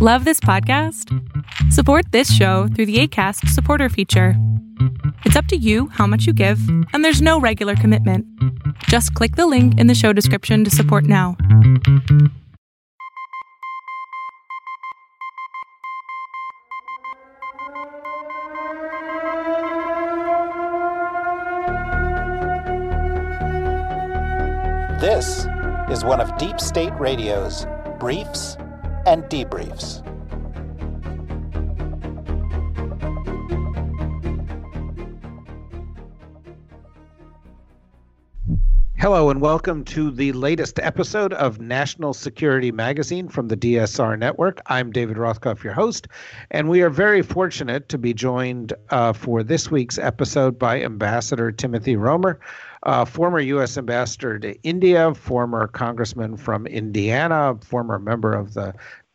Love this podcast? Support this show through the ACAST supporter feature. It's up to you how much you give, and there's no regular commitment. Just click the link in the show description to support now. This is one of Deep State Radio's briefs and debriefs. Hello, and welcome to the latest episode of National Security Magazine from the DSR Network. I'm David Rothkopf, your host, and we are very fortunate to be joined uh, for this week's episode by Ambassador Timothy Roemer, uh, former U.S. Ambassador to India, former Congressman from Indiana, former member of the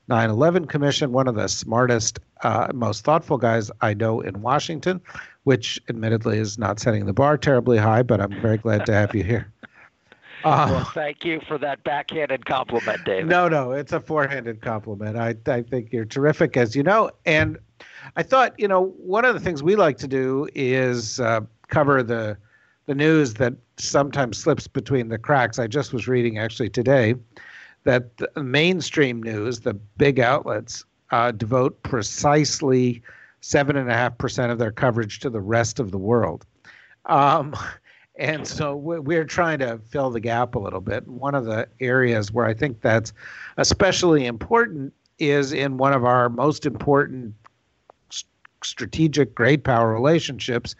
9 11 Commission, one of the smartest, uh, most thoughtful guys I know in Washington, which admittedly is not setting the bar terribly high, but I'm very glad to have you here. Uh, well, thank you for that backhanded compliment, David. No, no, it's a forehanded compliment. I, I think you're terrific, as you know. And I thought, you know, one of the things we like to do is uh, cover the the news that sometimes slips between the cracks. I just was reading actually today that mainstream news, the big outlets, uh, devote precisely seven and a half percent of their coverage to the rest of the world. Um, and so we're trying to fill the gap a little bit. One of the areas where I think that's especially important is in one of our most important strategic great power relationships,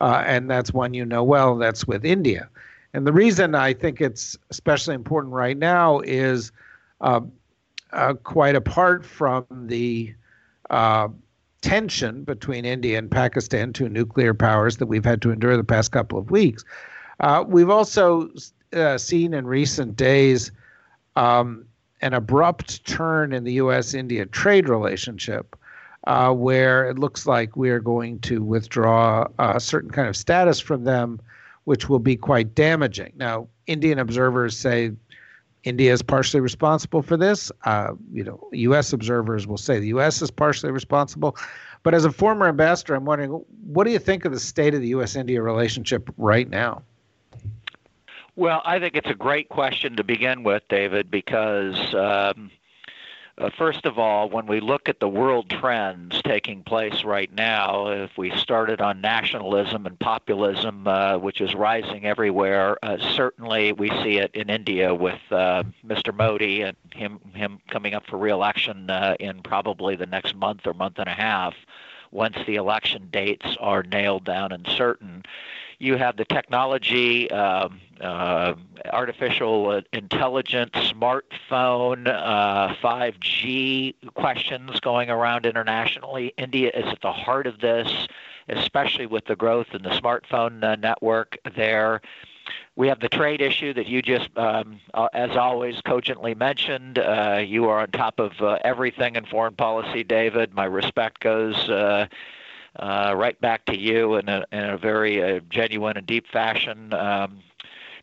uh, and that's one you know well. That's with India. And the reason I think it's especially important right now is uh, uh, quite apart from the uh, tension between India and Pakistan, two nuclear powers that we've had to endure the past couple of weeks. Uh, we've also uh, seen in recent days um, an abrupt turn in the U.S. India trade relationship. Uh, where it looks like we are going to withdraw a certain kind of status from them, which will be quite damaging. Now, Indian observers say India is partially responsible for this. Uh, you know, U.S. observers will say the U.S. is partially responsible. But as a former ambassador, I'm wondering, what do you think of the state of the U.S.-India relationship right now? Well, I think it's a great question to begin with, David, because um, uh, first of all, when we look at the world trends taking place right now, if we started on nationalism and populism, uh, which is rising everywhere, uh, certainly we see it in India with uh, Mr. Modi and him him coming up for re-election uh, in probably the next month or month and a half, once the election dates are nailed down and certain you have the technology, um, uh, artificial intelligence, smartphone, uh, 5G questions going around internationally. India is at the heart of this, especially with the growth in the smartphone uh, network there. We have the trade issue that you just, um, uh, as always, cogently mentioned. Uh, you are on top of uh, everything in foreign policy, David. My respect goes uh, right back to you in a, in a very uh, genuine and deep fashion. Um,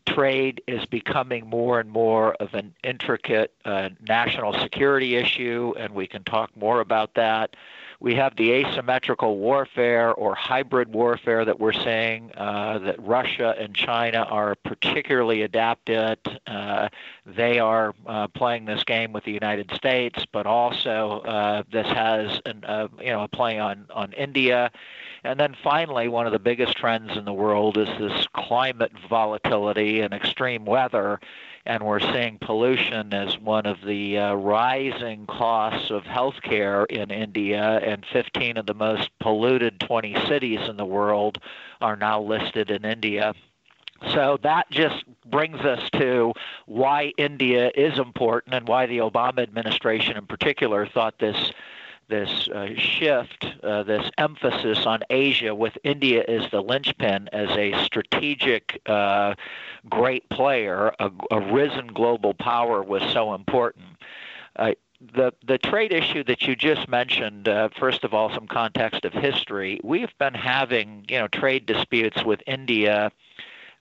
trade is becoming more and more of an intricate uh, national security issue, and we can talk more about that. We have the asymmetrical warfare or hybrid warfare that we're seeing, uh, that Russia and China are particularly adapted. Uh, they are uh, playing this game with the United States, but also uh, this has an, uh, you know a play on on India. And then finally, one of the biggest trends in the world is this climate volatility and extreme weather and we're seeing pollution as one of the uh, rising costs of healthcare in India, and 15 of the most polluted 20 cities in the world are now listed in India. So that just brings us to why India is important and why the Obama administration in particular thought this this uh, shift, uh, this emphasis on Asia with India as the linchpin, as a strategic uh, great player, a, a, risen global power was so important. Uh, the the trade issue that you just mentioned, uh, first of all, some context of history. We've been having you know trade disputes with India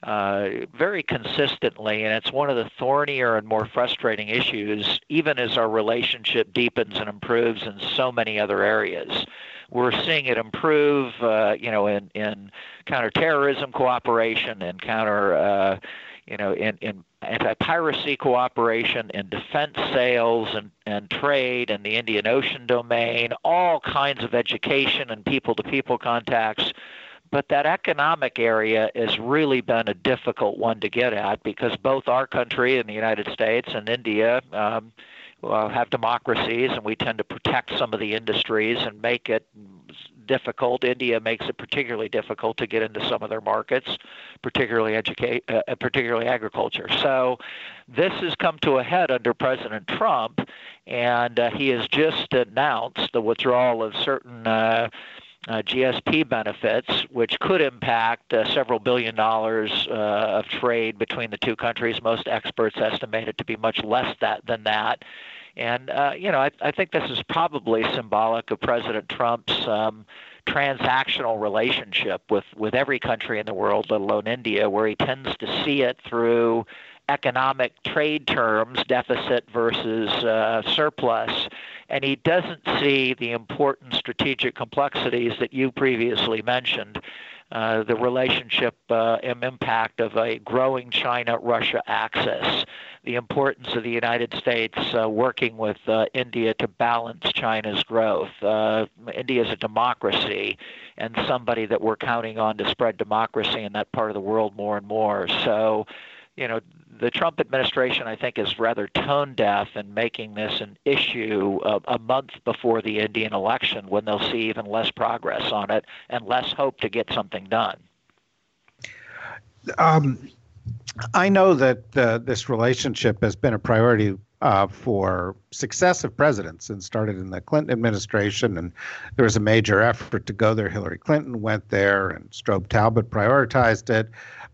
uh, very consistently, and it's one of the thornier and more frustrating issues, even as our relationship deepens and improves in so many other areas. We're seeing it improve, uh, you know, in, in counterterrorism cooperation and counter, uh, you know, in, in anti-piracy cooperation, in defense sales and, and trade and the Indian Ocean domain, all kinds of education and people-to-people contacts but that economic area has really been a difficult one to get at because both our country and the United States and India um, have democracies, and we tend to protect some of the industries and make it difficult. India makes it particularly difficult to get into some of their markets, particularly educate, uh, particularly agriculture. So, this has come to a head under President Trump, and uh, he has just announced the withdrawal of certain. Uh, uh, GSP benefits, which could impact uh, several billion dollars uh, of trade between the two countries. Most experts estimate it to be much less that, than that. And, uh, you know, I, I, think this is probably symbolic of President Trump's um, transactional relationship with, with every country in the world, let alone India, where he tends to see it through economic trade terms, deficit versus uh, surplus, and he doesn't see the important strategic complexities that you previously mentioned. Uh, the relationship uh, and impact of a growing China Russia axis, the importance of the United States uh, working with uh, India to balance China's growth. Uh, India is a democracy and somebody that we're counting on to spread democracy in that part of the world more and more. So, you know, the Trump administration, I think, is rather tone deaf in making this an issue a, a month before the Indian election when they'll see even less progress on it and less hope to get something done. Um, I know that uh, this relationship has been a priority uh, for successive presidents and started in the Clinton administration. And there was a major effort to go there. Hillary Clinton went there, and Strobe Talbott prioritized it.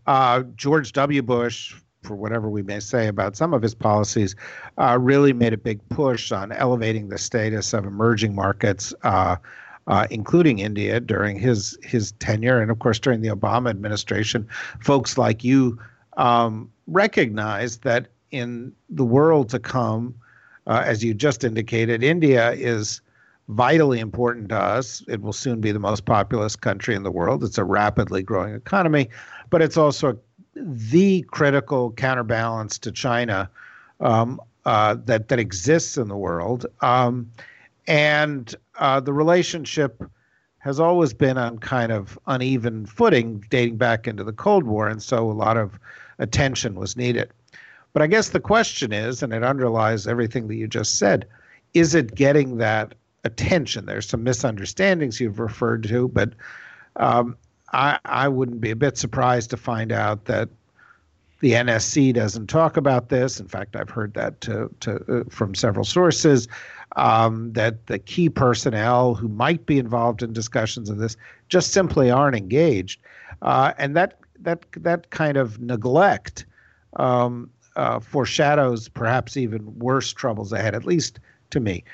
Uh, George W. Bush for whatever we may say about some of his policies, uh, really made a big push on elevating the status of emerging markets, uh, uh, including India, during his his tenure, and of course during the Obama administration. Folks like you um, recognize that in the world to come, uh, as you just indicated, India is vitally important to us. It will soon be the most populous country in the world. It's a rapidly growing economy, but it's also the critical counterbalance to China um, uh, that that exists in the world, um, and uh, the relationship has always been on kind of uneven footing, dating back into the Cold War, and so a lot of attention was needed. But I guess the question is, and it underlies everything that you just said, is it getting that attention? There's some misunderstandings you've referred to, but um, I, I wouldn't be a bit surprised to find out that the NSC doesn't talk about this. In fact, I've heard that to, to, uh, from several sources um, that the key personnel who might be involved in discussions of this just simply aren't engaged, uh, and that that that kind of neglect um, uh, foreshadows perhaps even worse troubles ahead. At least to me,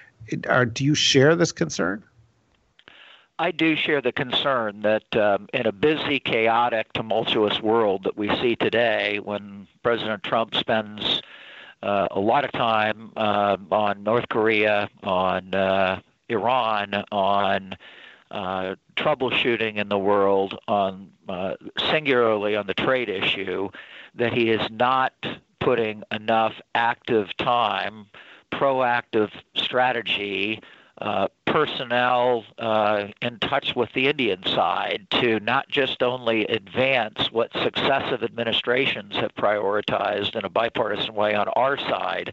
are, do you share this concern? I do share the concern that um, in a busy, chaotic, tumultuous world that we see today, when President Trump spends uh, a lot of time uh, on North Korea, on uh, Iran, on uh, troubleshooting in the world, on uh, singularly on the trade issue, that he is not putting enough active time, proactive strategy uh, personnel uh, in touch with the Indian side to not just only advance what successive administrations have prioritized in a bipartisan way on our side,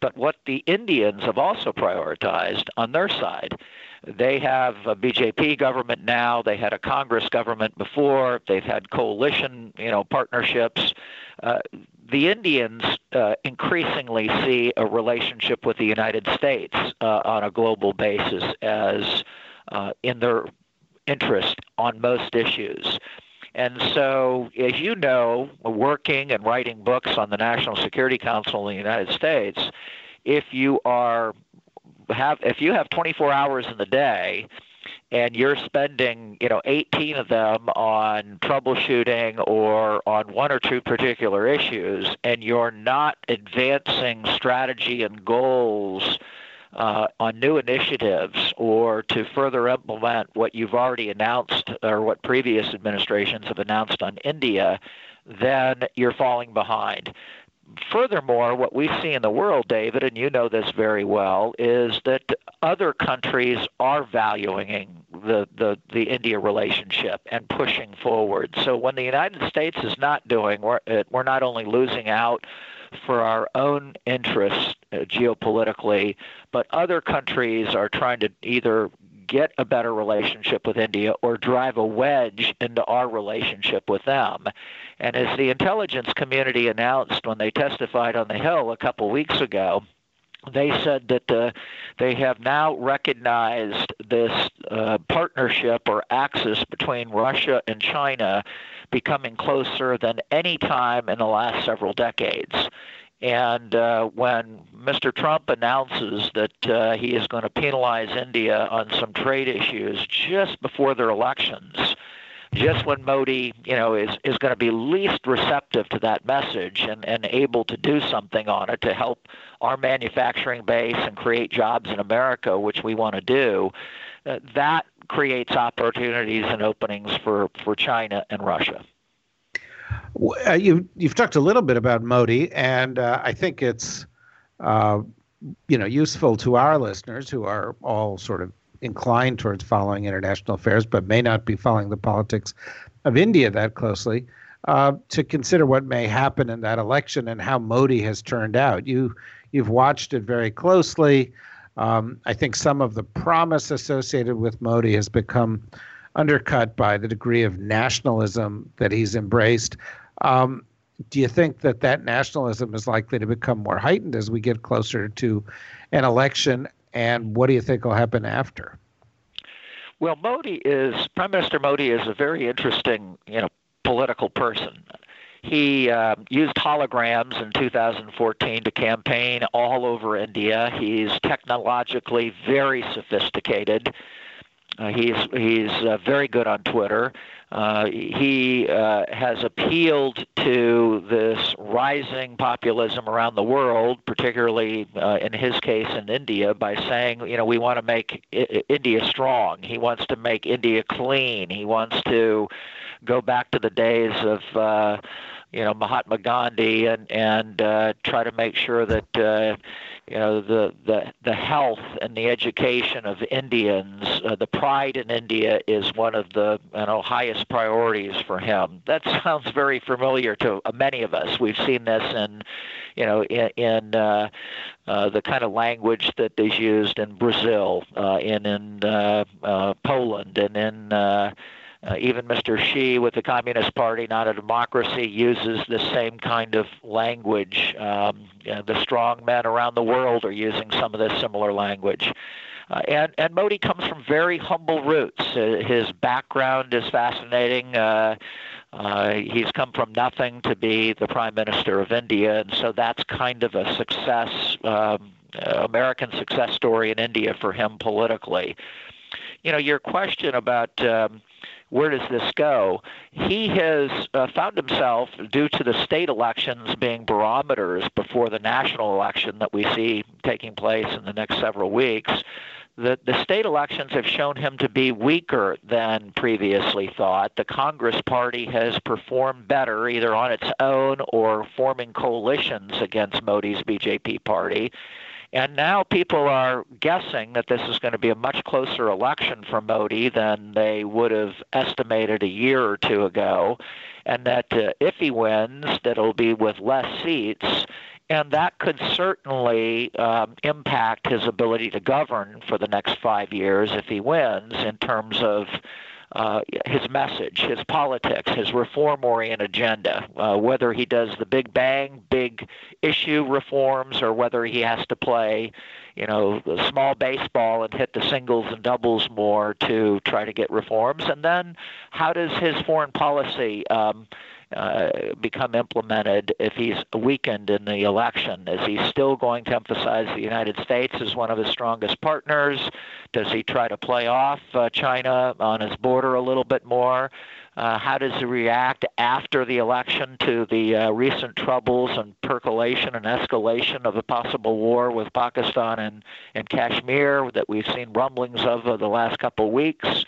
but what the Indians have also prioritized on their side. They have a BJP government now. They had a Congress government before. They've had coalition, you know, partnerships. Uh, the Indians uh, increasingly see a relationship with the United States uh, on a global basis as uh, in their interest on most issues. And so, as you know, working and writing books on the National Security Council in the United States, if you are have if you have 24 hours in the day and you're spending, you know, 18 of them on troubleshooting or on one or two particular issues, and you're not advancing strategy and goals uh, on new initiatives or to further implement what you've already announced or what previous administrations have announced on India, then you're falling behind. Furthermore, what we see in the world, David, and you know this very well, is that other countries are valuing the, the, the India relationship and pushing forward. So when the United States is not doing, we're, we're not only losing out for our own interests uh, geopolitically, but other countries are trying to either get a better relationship with India or drive a wedge into our relationship with them. And as the intelligence community announced when they testified on the Hill a couple weeks ago, they said that uh, they have now recognized this uh, partnership or axis between Russia and China becoming closer than any time in the last several decades. And uh, when Mr. Trump announces that uh, he is going to penalize India on some trade issues just before their elections, just when Modi, you know, is, is going to be least receptive to that message and, and able to do something on it to help our manufacturing base and create jobs in America, which we want to do, uh, that creates opportunities and openings for, for China and Russia. Uh, you you've talked a little bit about Modi, and uh, I think it's uh, you know useful to our listeners who are all sort of inclined towards following international affairs, but may not be following the politics of India that closely, uh, to consider what may happen in that election and how Modi has turned out. You you've watched it very closely. Um, I think some of the promise associated with Modi has become undercut by the degree of nationalism that he's embraced. Um, do you think that that nationalism is likely to become more heightened as we get closer to an election? And what do you think will happen after? Well, Modi is Prime Minister Modi is a very interesting, you know, political person. He uh, used holograms in 2014 to campaign all over India. He's technologically very sophisticated. Uh, he's he's uh, very good on Twitter. Uh, he uh, has appealed to this rising populism around the world, particularly uh, in his case in India, by saying, you know, we want to make I- India strong. He wants to make India clean. He wants to go back to the days of uh, you know Mahatma Gandhi and and uh, try to make sure that uh, you know the the the health and the education of Indians, uh, the pride in India is one of the you know highest priorities for him. That sounds very familiar to uh, many of us. We've seen this in you know in, in uh, uh, the kind of language that is used in Brazil, uh, in in uh, uh, Poland, and in uh, uh, even Mr. Xi with the Communist Party, not a democracy, uses the same kind of language. Um, you know, the strong men around the world are using some of this similar language. Uh, and, and Modi comes from very humble roots. Uh, his background is fascinating. Uh, uh, he's come from nothing to be the prime minister of India, and so that's kind of a success, um, American success story in India for him politically. You know, your question about um, where does this go? He has uh, found himself, due to the state elections being barometers before the national election that we see taking place in the next several weeks, that the state elections have shown him to be weaker than previously thought. The Congress Party has performed better either on its own or forming coalitions against Modi's BJP party. And now people are guessing that this is going to be a much closer election for Modi than they would have estimated a year or two ago, and that uh, if he wins, that it'll be with less seats. And that could certainly um, impact his ability to govern for the next five years if he wins, in terms of uh, his message, his politics, his reform-oriented agenda, uh, whether he does the big bang, big issue reforms, or whether he has to play, you know, small baseball and hit the singles and doubles more to try to get reforms, and then how does his foreign policy um, uh, become implemented if he's weakened in the election? Is he still going to emphasize the United States as one of his strongest partners? Does he try to play off uh, China on his border a little bit more? Uh, how does he react after the election to the uh, recent troubles and percolation and escalation of a possible war with Pakistan and, and Kashmir that we've seen rumblings of over the last couple of weeks?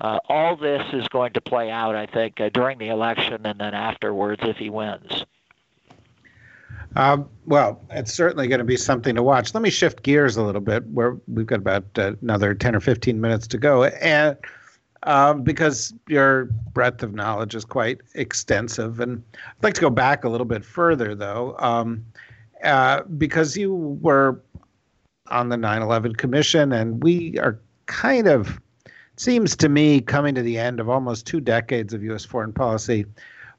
Uh, all this is going to play out, I think, uh, during the election and then afterwards if he wins. Um, well, it's certainly going to be something to watch. Let me shift gears a little bit. Where we've got about uh, another ten or fifteen minutes to go, and um, because your breadth of knowledge is quite extensive, and I'd like to go back a little bit further, though, um, uh, because you were on the 9/11 Commission, and we are kind of seems to me coming to the end of almost two decades of U.S. foreign policy,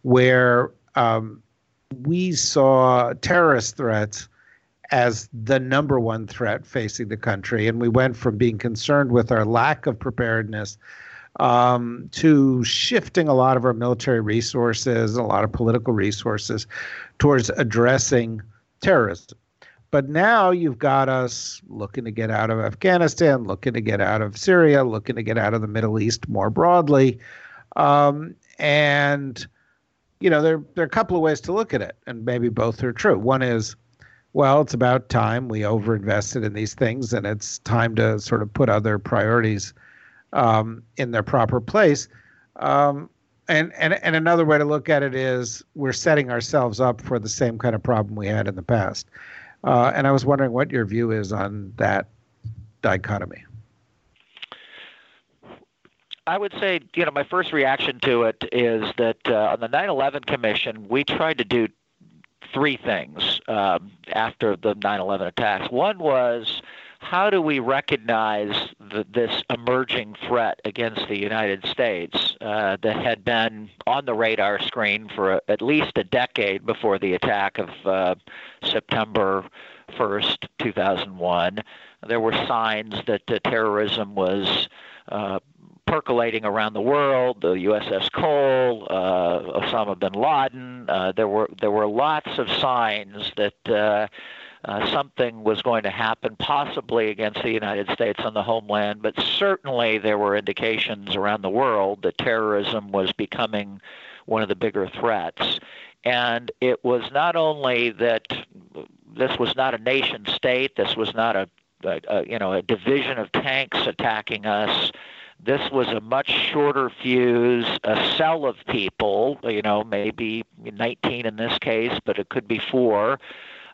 where um, we saw terrorist threats as the number one threat facing the country, and we went from being concerned with our lack of preparedness um, to shifting a lot of our military resources, a lot of political resources, towards addressing terrorism. But now you've got us looking to get out of Afghanistan, looking to get out of Syria, looking to get out of the Middle East more broadly. Um, and, you know, there, there are a couple of ways to look at it, and maybe both are true. One is, well, it's about time we overinvested in these things, and it's time to sort of put other priorities um, in their proper place. Um, and, and and another way to look at it is we're setting ourselves up for the same kind of problem we had in the past. Uh, and I was wondering what your view is on that dichotomy. I would say, you know, my first reaction to it is that uh, on the 9/11 Commission, we tried to do three things um, after the 9/11 attacks. One was how do we recognize the, this emerging threat against the United States uh, that had been on the radar screen for a, at least a decade before the attack of uh, September 1st, 2001? There were signs that uh, terrorism was uh, percolating around the world. The USS Cole, uh, Osama bin Laden. Uh, there were there were lots of signs that uh, uh, something was going to happen, possibly against the United States on the homeland, but certainly there were indications around the world that terrorism was becoming one of the bigger threats. And it was not only that this was not a nation state, this was not a, a, a you know a division of tanks attacking us. This was a much shorter fuse, a cell of people, you know, maybe 19 in this case, but it could be four,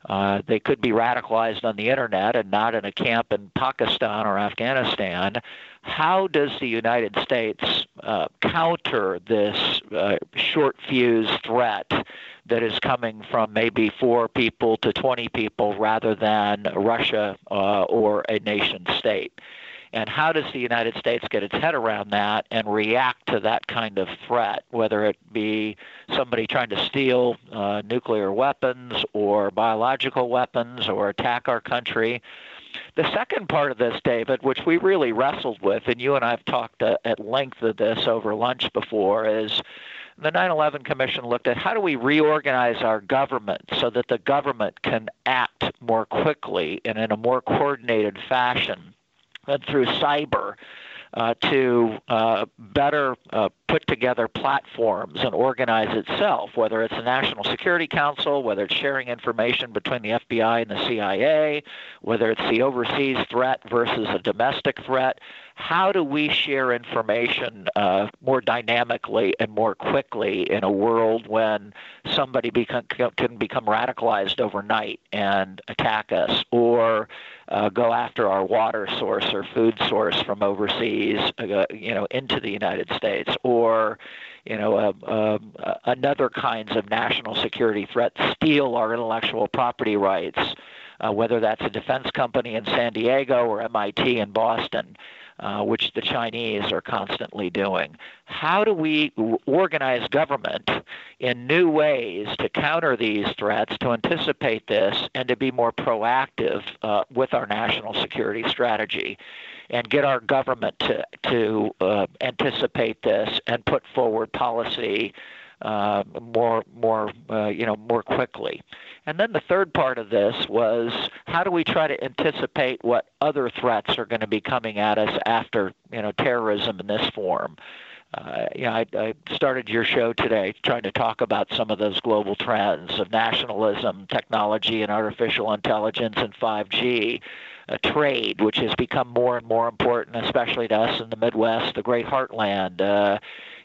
uh, they could be radicalized on the internet and not in a camp in Pakistan or Afghanistan. How does the United States uh, counter this uh, short fuse threat that is coming from maybe four people to 20 people rather than Russia uh, or a nation state? And how does the United States get its head around that and react to that kind of threat, whether it be somebody trying to steal uh, nuclear weapons or biological weapons or attack our country? The second part of this, David, which we really wrestled with, and you and I have talked uh, at length of this over lunch before, is the 9 11 Commission looked at how do we reorganize our government so that the government can act more quickly and in a more coordinated fashion and through cyber uh, to uh, better uh, put together platforms and organize itself, whether it's a National Security Council, whether it's sharing information between the FBI and the CIA, whether it's the overseas threat versus a domestic threat. How do we share information uh, more dynamically and more quickly in a world when somebody become, can become radicalized overnight and attack us, or uh, go after our water source or food source from overseas, uh, you know, into the United States, or you know, uh, um, uh, another kinds of national security threats, steal our intellectual property rights, uh, whether that's a defense company in San Diego or MIT in Boston uh, which the Chinese are constantly doing. How do we organize government in new ways to counter these threats, to anticipate this, and to be more proactive uh, with our national security strategy? and get our government to to uh, anticipate this and put forward policy uh, more more uh, you know more quickly. And then the third part of this was how do we try to anticipate what other threats are going to be coming at us after you know terrorism in this form. Uh, you know, I, I started your show today trying to talk about some of those global trends of nationalism, technology, and artificial intelligence, and 5G. Uh, trade, which has become more and more important, especially to us in the Midwest, the Great Heartland. Uh,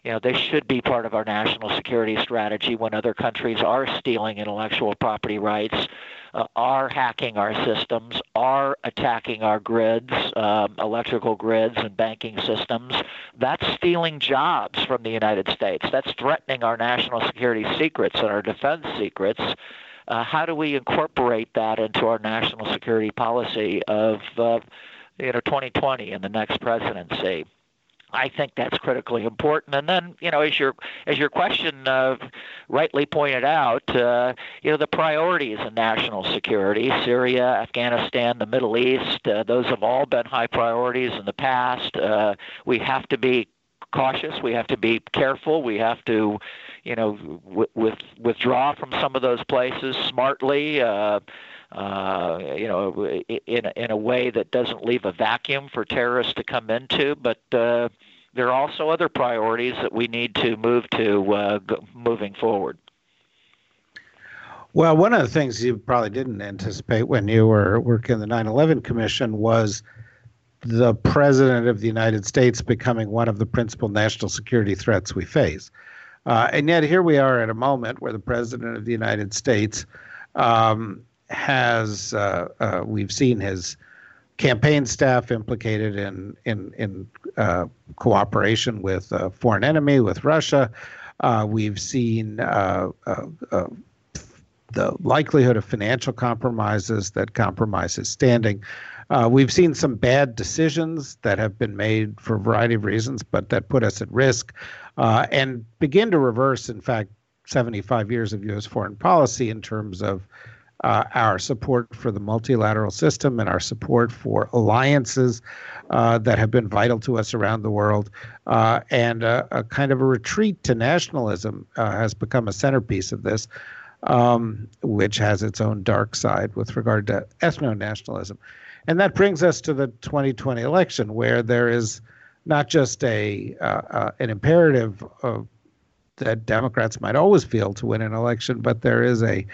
you know, they should be part of our national security strategy when other countries are stealing intellectual property rights, uh, are hacking our systems, are attacking our grids, um, electrical grids and banking systems. That's stealing jobs from the United States. That's threatening our national security secrets and our defense secrets. Uh, how do we incorporate that into our national security policy of uh, you know 2020 and the next presidency? I think that's critically important. And then, you know, as your as your question uh, rightly pointed out, uh, you know, the priorities in national security, Syria, Afghanistan, the Middle East, uh, those have all been high priorities in the past. Uh, we have to be cautious. We have to be careful. We have to, you know, w- with withdraw from some of those places smartly. Uh, uh, you know, in in a way that doesn't leave a vacuum for terrorists to come into. But uh, there are also other priorities that we need to move to uh, moving forward. Well, one of the things you probably didn't anticipate when you were working the 9/11 Commission was the president of the United States becoming one of the principal national security threats we face. Uh, and yet, here we are at a moment where the president of the United States um, has uh, uh, we've seen his campaign staff implicated in in in uh, cooperation with a foreign enemy, with Russia. Uh, we've seen uh, uh, the likelihood of financial compromises that compromise his standing. We've seen some bad decisions that have been made for a variety of reasons, but that put us at risk and begin to reverse, in fact, 75 years of U.S. foreign policy in terms of uh, our support for the multilateral system and our support for alliances uh, that have been vital to us around the world. Uh, and a kind of a retreat to nationalism uh, has become a centerpiece of this, um, which has its own dark side with regard to ethno nationalism. And that brings us to the 2020 election, where there is not just a uh, uh, an imperative of, that Democrats might always feel to win an election, but there is a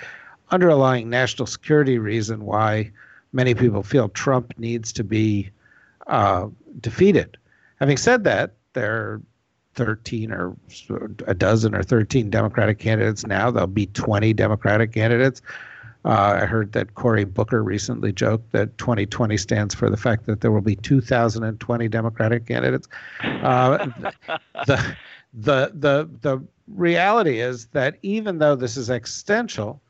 underlying national security reason why many people feel Trump needs to be uh, defeated. Having said that, there are 13 or a dozen or 13 Democratic candidates now. There'll be 20 Democratic candidates. Uh, I heard that Cory Booker recently joked that 2020 stands for the fact that there will be 2,020 Democratic candidates. Uh, the, the, the, the reality is that even though this is existential,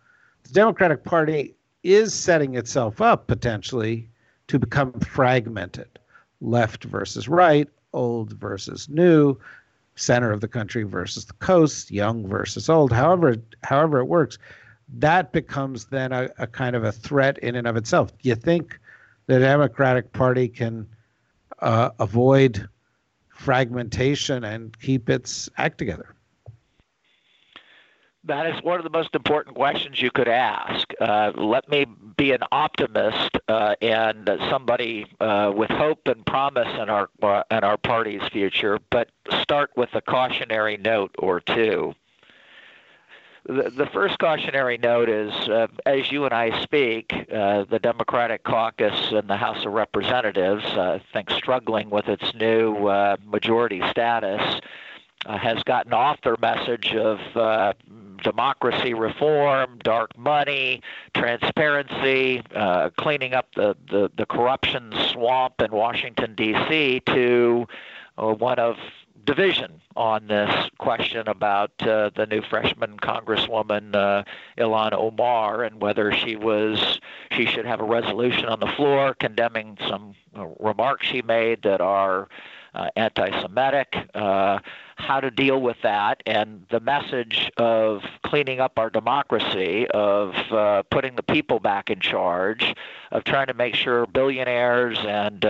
the Democratic Party is setting itself up potentially to become fragmented left versus right, old versus new, center of the country versus the coast, young versus old, however, however it works. That becomes then a, a kind of a threat in and of itself. Do you think the Democratic Party can uh, avoid fragmentation and keep its act together? That is one of the most important questions you could ask. Uh, let me be an optimist uh, and somebody uh, with hope and promise in our uh, in our party's future, but start with a cautionary note or two. The, the first cautionary note is, uh, as you and I speak, uh, the Democratic caucus in the House of Representatives, I think, struggling with its new majority status. has gotten off their message of democracy reform, dark money, transparency, uh, cleaning up the, the, the corruption swamp in Washington, D.C., to uh, one of division on this question about uh, the new freshman Congresswoman uh, Ilhan Omar and whether she was she should have a resolution on the floor condemning some uh, remarks she made that are uh, anti-Semitic, uh, how to deal with that, and the message of cleaning up our democracy, of putting the people back in charge, of trying to make sure billionaires and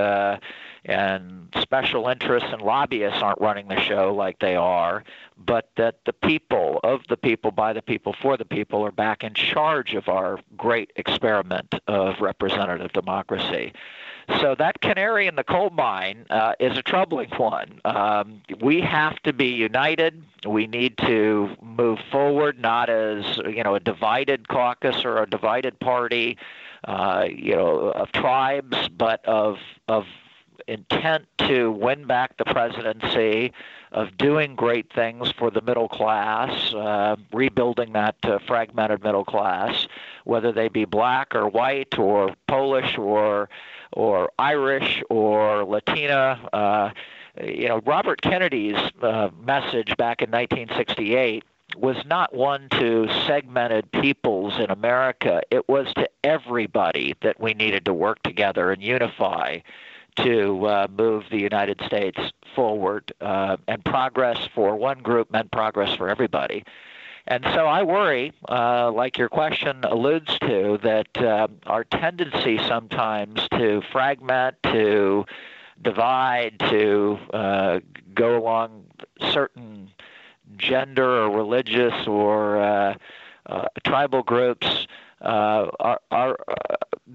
and special interests and lobbyists aren't running the show like they are, but that the people, of the people, by the people, for the people, are back in charge of our great experiment of representative democracy. So that canary in the coal mine uh, is a troubling one. Um, we have to be united. We need to move forward, not as you know a divided caucus or a divided party, uh, you know, of tribes, but of of intent to win back the presidency, of doing great things for the middle class, uh, rebuilding that uh, fragmented middle class, whether they be black or white or Polish or or Irish or Latina. Uh, you know, Robert Kennedy's uh, message back in 1968 was not one to segmented peoples in America. It was to everybody that we needed to work together and unify to uh, move the United States forward. Uh, and progress for one group meant progress for everybody. And so I worry, uh, like your question alludes to, that uh, our tendency sometimes to fragment, to divide, to uh, go along certain gender or religious or uh, tribal groups uh, are, are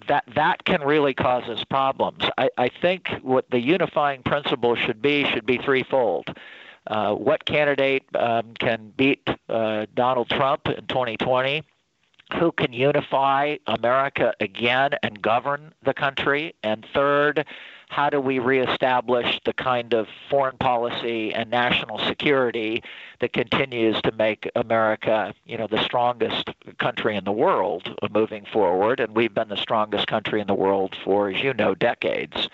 that that can really cause us problems. I, I think what the unifying principle should be should be threefold. Uh, what candidate um, can beat uh, Donald Trump in 2020? Who can unify America again and govern the country? And third, how do we reestablish the kind of foreign policy and national security that continues to make America, you know, the strongest country in the world moving forward? And we've been the strongest country in the world for, as you know, decades.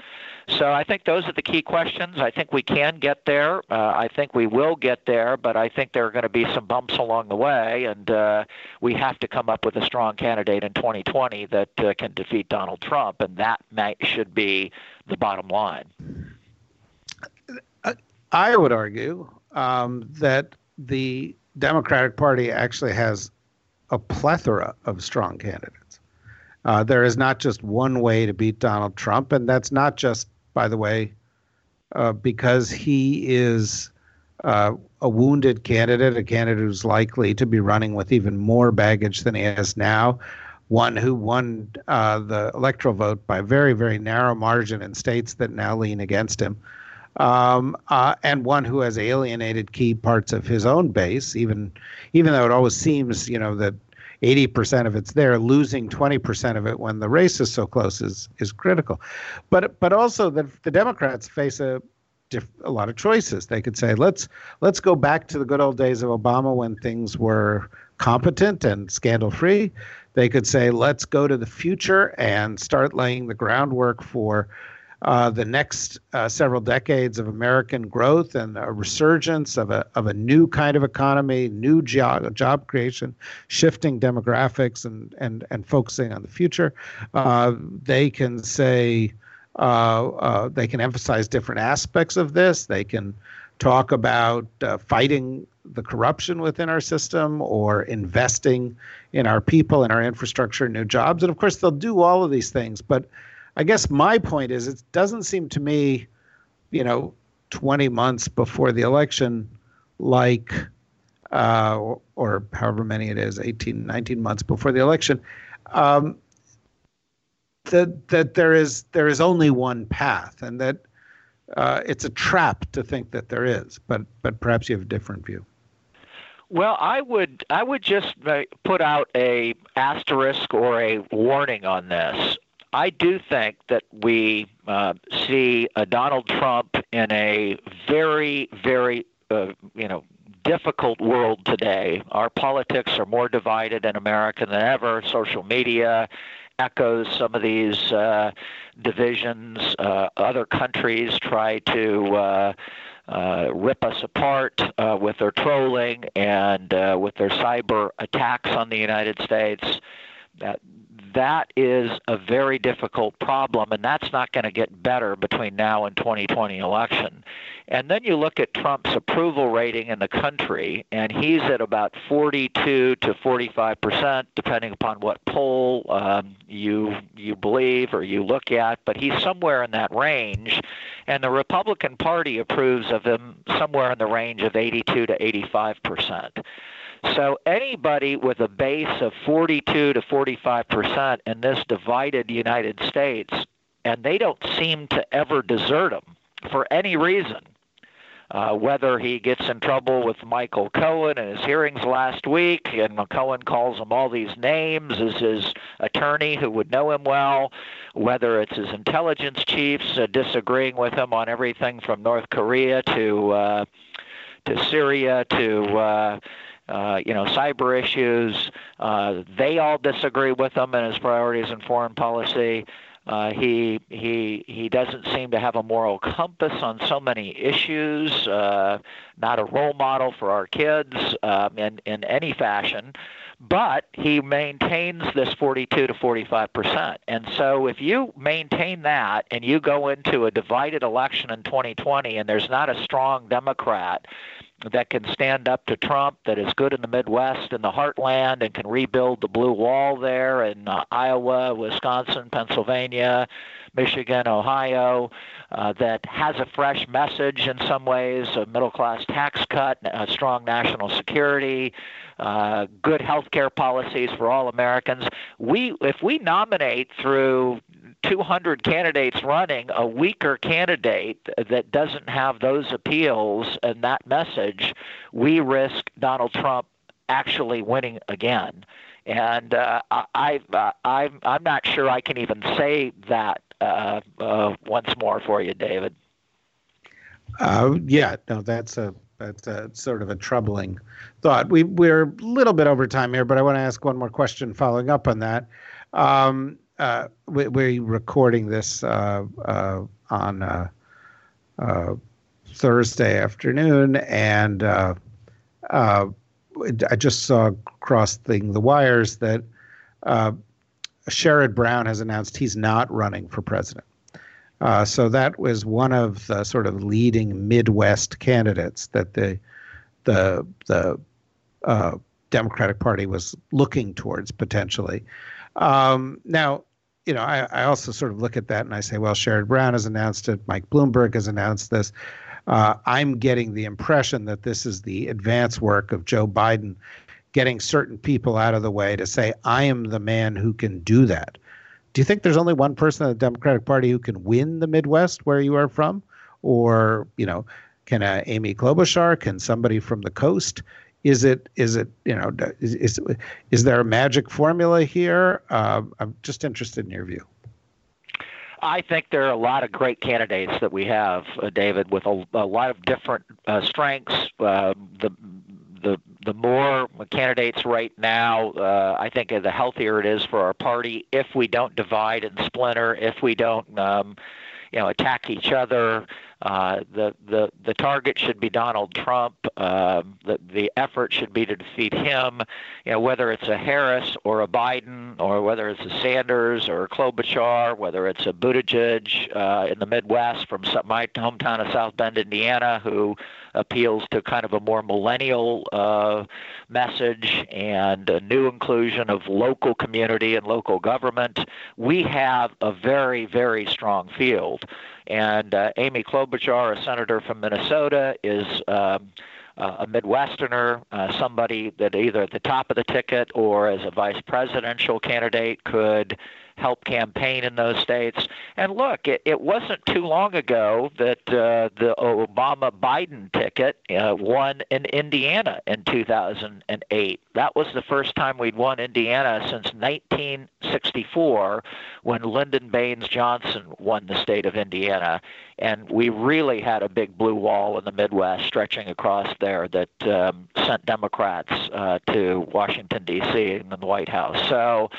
So I think those are the key questions. I think we can get there. Uh, I think we will get there, but I think there are going to be some bumps along the way, and uh, we have to come up with a strong candidate in 2020 that uh, can defeat Donald Trump, and that should be the bottom line. I would argue um, that the Democratic Party actually has a plethora of strong candidates. Uh, there is not just one way to beat Donald Trump, and that's not just by the way, uh, because he is uh, a wounded candidate, a candidate who's likely to be running with even more baggage than he has now, one who won uh, the electoral vote by a very, very narrow margin in states that now lean against him. Um, uh, and one who has alienated key parts of his own base, even even though it always seems, you know, that 80% of it's there. Losing 20% of it when the race is so close is is critical. But but also the the Democrats face a a lot of choices. They could say let's let's go back to the good old days of Obama when things were competent and scandal free. They could say let's go to the future and start laying the groundwork for uh, the next uh, several decades of American growth and a resurgence of a, of a new kind of economy, new job, job creation, shifting demographics, and, and, and focusing on the future. Uh, they can say, uh, uh, they can emphasize different aspects of this. They can talk about uh, fighting the corruption within our system or investing in our people and our infrastructure, new jobs. And of course, they'll do all of these things, but I guess my point is it doesn't seem to me, you know, 20 months before the election, like, uh, or, or, however many it is, 18, 19 months before the election, um, that that there is there is only one path, and that uh, it's a trap to think that there is. But but perhaps you have a different view. Well, I would I would just uh, put out a asterisk or a warning on this. I do think that we uh, see a Donald Trump in a very, very, uh, you know, difficult world today. Our politics are more divided in America than ever. Social media echoes some of these uh, divisions. Uh, other countries try to. Uh, uh, rip us apart uh, with their trolling and uh, with their cyber attacks on the United States. That that is a very difficult problem, and that's not going to get better between now and 2020 election. And then you look at Trump's approval rating in the country, and he's at about 42 to 45 percent, depending upon what poll um, you you believe or you look at. But he's somewhere in that range, and the Republican Party approves of him somewhere in the range of 82 to 85 percent. So anybody with a base of 42 to 45 percent in this divided United States, and they don't seem to ever desert him for any reason. Uh, whether he gets in trouble with Michael Cohen in his hearings last week, and Cohen calls him all these names as his attorney who would know him well, whether it's his intelligence chiefs uh, disagreeing with him on everything from North Korea to uh, to Syria to uh, uh, you know, cyber issues. Uh, they all disagree with him and his priorities in foreign policy. Uh, he he he doesn't seem to have a moral compass on so many issues. Uh, not a role model for our kids um, in in any fashion. But he maintains this 42 to 45 percent, and so if you maintain that and you go into a divided election in 2020, and there's not a strong Democrat that can stand up to Trump, that is good in the Midwest and the heartland, and can rebuild the blue wall there in uh, Iowa, Wisconsin, Pennsylvania, Michigan, Ohio, uh, that has a fresh message in some ways, a middle class tax cut, a strong national security, uh, good health care policies for all Americans. We, if we nominate through 200 candidates running, a weaker candidate that doesn't have those appeals and that message, we risk Donald Trump actually winning again. And uh, I, uh, I'm, I'm not sure I can even say that uh, uh, once more for you, David. Uh, yeah, no, that's a that's a sort of a troubling thought. We we're a little bit over time here, but I want to ask one more question following up on that. Um, uh, we, we're recording this uh, uh, on uh, uh, Thursday afternoon, and I just saw crossing the wires that Sherrod Brown has announced he's not running for president. so that was one of the sort of leading Midwest candidates that the the the Democratic Party was looking towards potentially. Um, now, you know, I, I, also sort of look at that and I say, well, Sherrod Brown has announced it. Mike Bloomberg has announced this. Uh, I'm getting the impression that this is the advance work of Joe Biden getting certain people out of the way to say, I am the man who can do that. Do you think there's only one person in the Democratic Party who can win the Midwest where you are from? Or, you know, can uh, Amy Klobuchar, can somebody from the coast? Is it is it you know is is, is there a magic formula here? Uh, I'm just interested in your view. I think there are a lot of great candidates that we have, uh, David, with a, a, lot of different uh, strengths. Uh, the the the more candidates right now, uh, I think the healthier it is for our party. If we don't divide and splinter, if we don't, um, you know, attack each other, uh, the the the target should be Donald Trump. Uh, the the effort should be to defeat him. You know, whether it's a Harris or a Biden, or whether it's a Sanders or a Klobuchar, whether it's a Buttigieg uh, in the Midwest from some, my hometown of South Bend, Indiana, who appeals to kind of a more millennial uh, message and a new inclusion of local community and local government. We have a very very strong field. And uh, Amy Klobuchar, a senator from Minnesota, is um, uh, a Midwesterner, uh, somebody that either at the top of the ticket or as a vice presidential candidate could help campaign in those states. And look, it, it wasn't too long ago that uh, the Obama Biden ticket uh, won in Indiana in 2008. That was the first time we'd won Indiana since 1964 when Lyndon Baines Johnson won the state of Indiana. And we really had a big blue wall in the Midwest stretching across there that um, sent Democrats uh, to Washington, D.C. and the White House. So,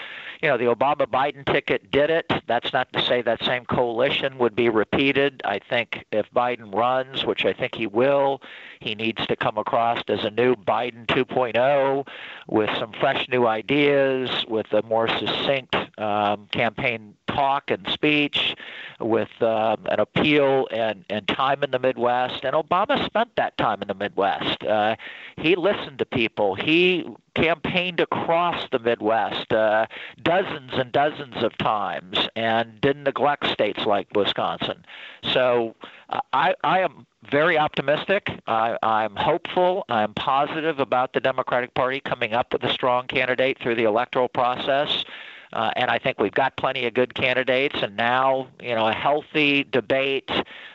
you know, the Obama Biden ticket did it. That's not to say that same coalition would be repeated. I think if Biden runs, which I think he will, he needs to come across as a new Biden 2.0 with some fresh new ideas, with a more succinct um, campaign talk and speech, with um, an appeal and, and time in the Midwest. And Obama spent that time in the Midwest. Uh, he listened to people. He campaigned across the Midwest uh, dozens and dozens of times and didn't neglect states like Wisconsin. So uh, I, I am very optimistic. I, I'm hopeful. I'm positive about the Democratic Party coming up with a strong candidate through the electoral process. Uh, and I think we've got plenty of good candidates, and now you know a healthy debate,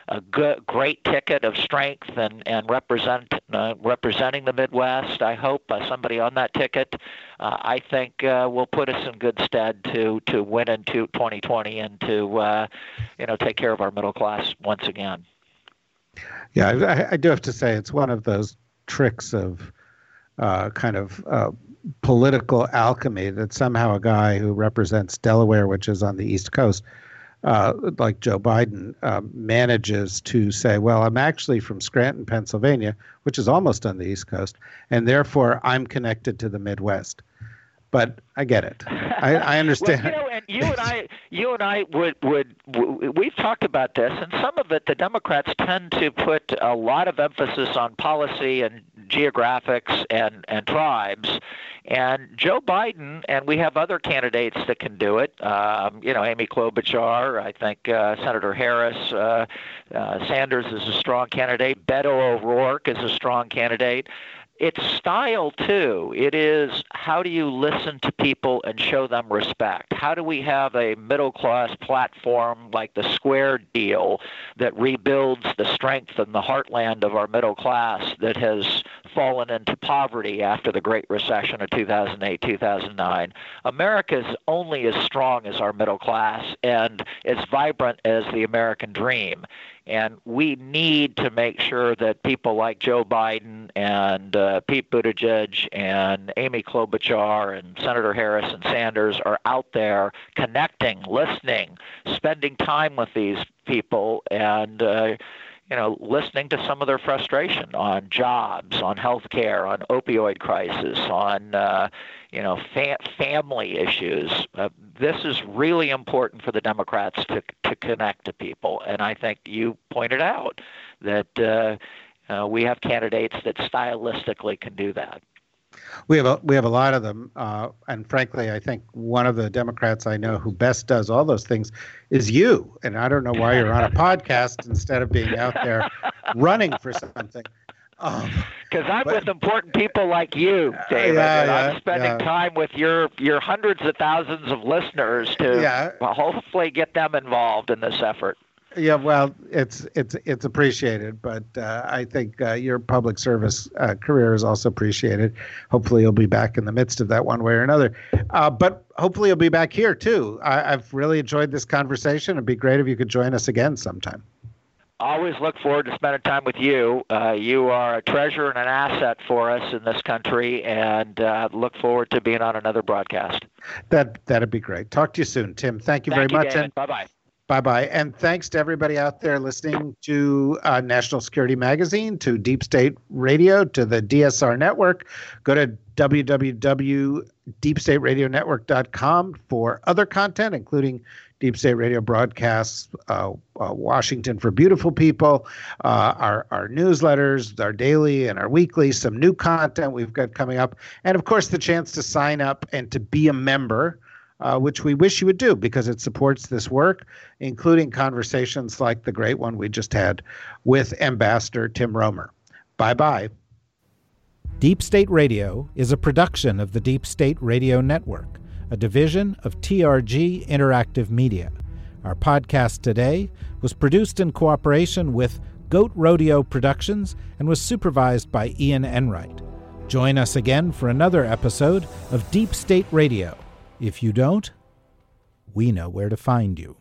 a good, great ticket of strength, and and represent uh, representing the Midwest. I hope uh, somebody on that ticket, uh, I think, uh, will put us in good stead to to win into 2020 and to uh, you know take care of our middle class once again. Yeah, I, I do have to say it's one of those tricks of uh, kind of uh, political alchemy that somehow a guy who represents Delaware, which is on the East Coast, uh, like Joe Biden, uh, manages to say, well, I'm actually from Scranton, Pennsylvania, which is almost on the East Coast, and therefore I'm connected to the Midwest but I get it. I, I understand. well, you know, and you and I, you and I would would we've talked about this, and some of it the Democrats tend to put a lot of emphasis on policy and geographics and and tribes. And Joe Biden, and we have other candidates that can do it. Um, you know, Amy Klobuchar, I think uh, Senator Harris, uh, uh, Sanders is a strong candidate. Beto O'Rourke is a strong candidate it's style too. It is how do you listen to people and show them respect? How do we have a middle class platform like the Square deal that rebuilds the strength and the heartland of our middle class that has fallen into poverty after the Great Recession of 2008 2009? America is only as strong as our middle class and as vibrant as the American dream. And we need to make sure that people like Joe Biden and uh, Pete Buttigieg and Amy Klobuchar and Senator Harris and Sanders are out there connecting, listening, spending time with these people, and uh, you know, listening to some of their frustration on jobs, on health care, on opioid crisis, on uh, you know, fa- family issues. Uh, this is really important for the Democrats to to connect to people, and I think you pointed out that uh, uh, we have candidates that stylistically can do that. We have a, we have a lot of them, uh, and frankly, I think one of the Democrats I know who best does all those things is you. And I don't know why you're on a podcast instead of being out there running for something. Because um, I'm but, with important people like you, David, yeah, and yeah, I'm spending yeah. time with your your hundreds of thousands of listeners to hopefully get them involved in this effort. Yeah, well, it's it's it's appreciated, but uh, I think uh, your public service uh, career is also appreciated. Hopefully, you'll be back in the midst of that one way or another. Uh, but hopefully, you'll be back here too. I, have really enjoyed this conversation. It'd be great if you could join us again sometime. Always look forward to spending time with you. Uh, you are a treasure and an asset for us in this country, and uh, look forward to being on another broadcast. That that'd be great. Talk to you soon, Tim. Thank you Thank very you, much. Bye bye. Bye bye. And thanks to everybody out there listening to uh, National Security Magazine, to Deep State Radio, to the DSR Network. Go to www.deepstateradionetwork.com for other content, including Deep State Radio broadcasts, uh, uh, Washington for Beautiful People, uh, our, our newsletters, our daily and our weekly, some new content we've got coming up, and of course, the chance to sign up and to be a member uh, which we wish you would do because it supports this work, including conversations like the great one we just had with Ambassador Tim Roemer. Bye bye. Deep State Radio is a production of the Deep State Radio Network, a division of TRG Interactive Media. Our podcast today was produced in cooperation with Goat Rodeo Productions and was supervised by Ian Enright. Join us again for another episode of Deep State Radio if you don't, we know where to find you.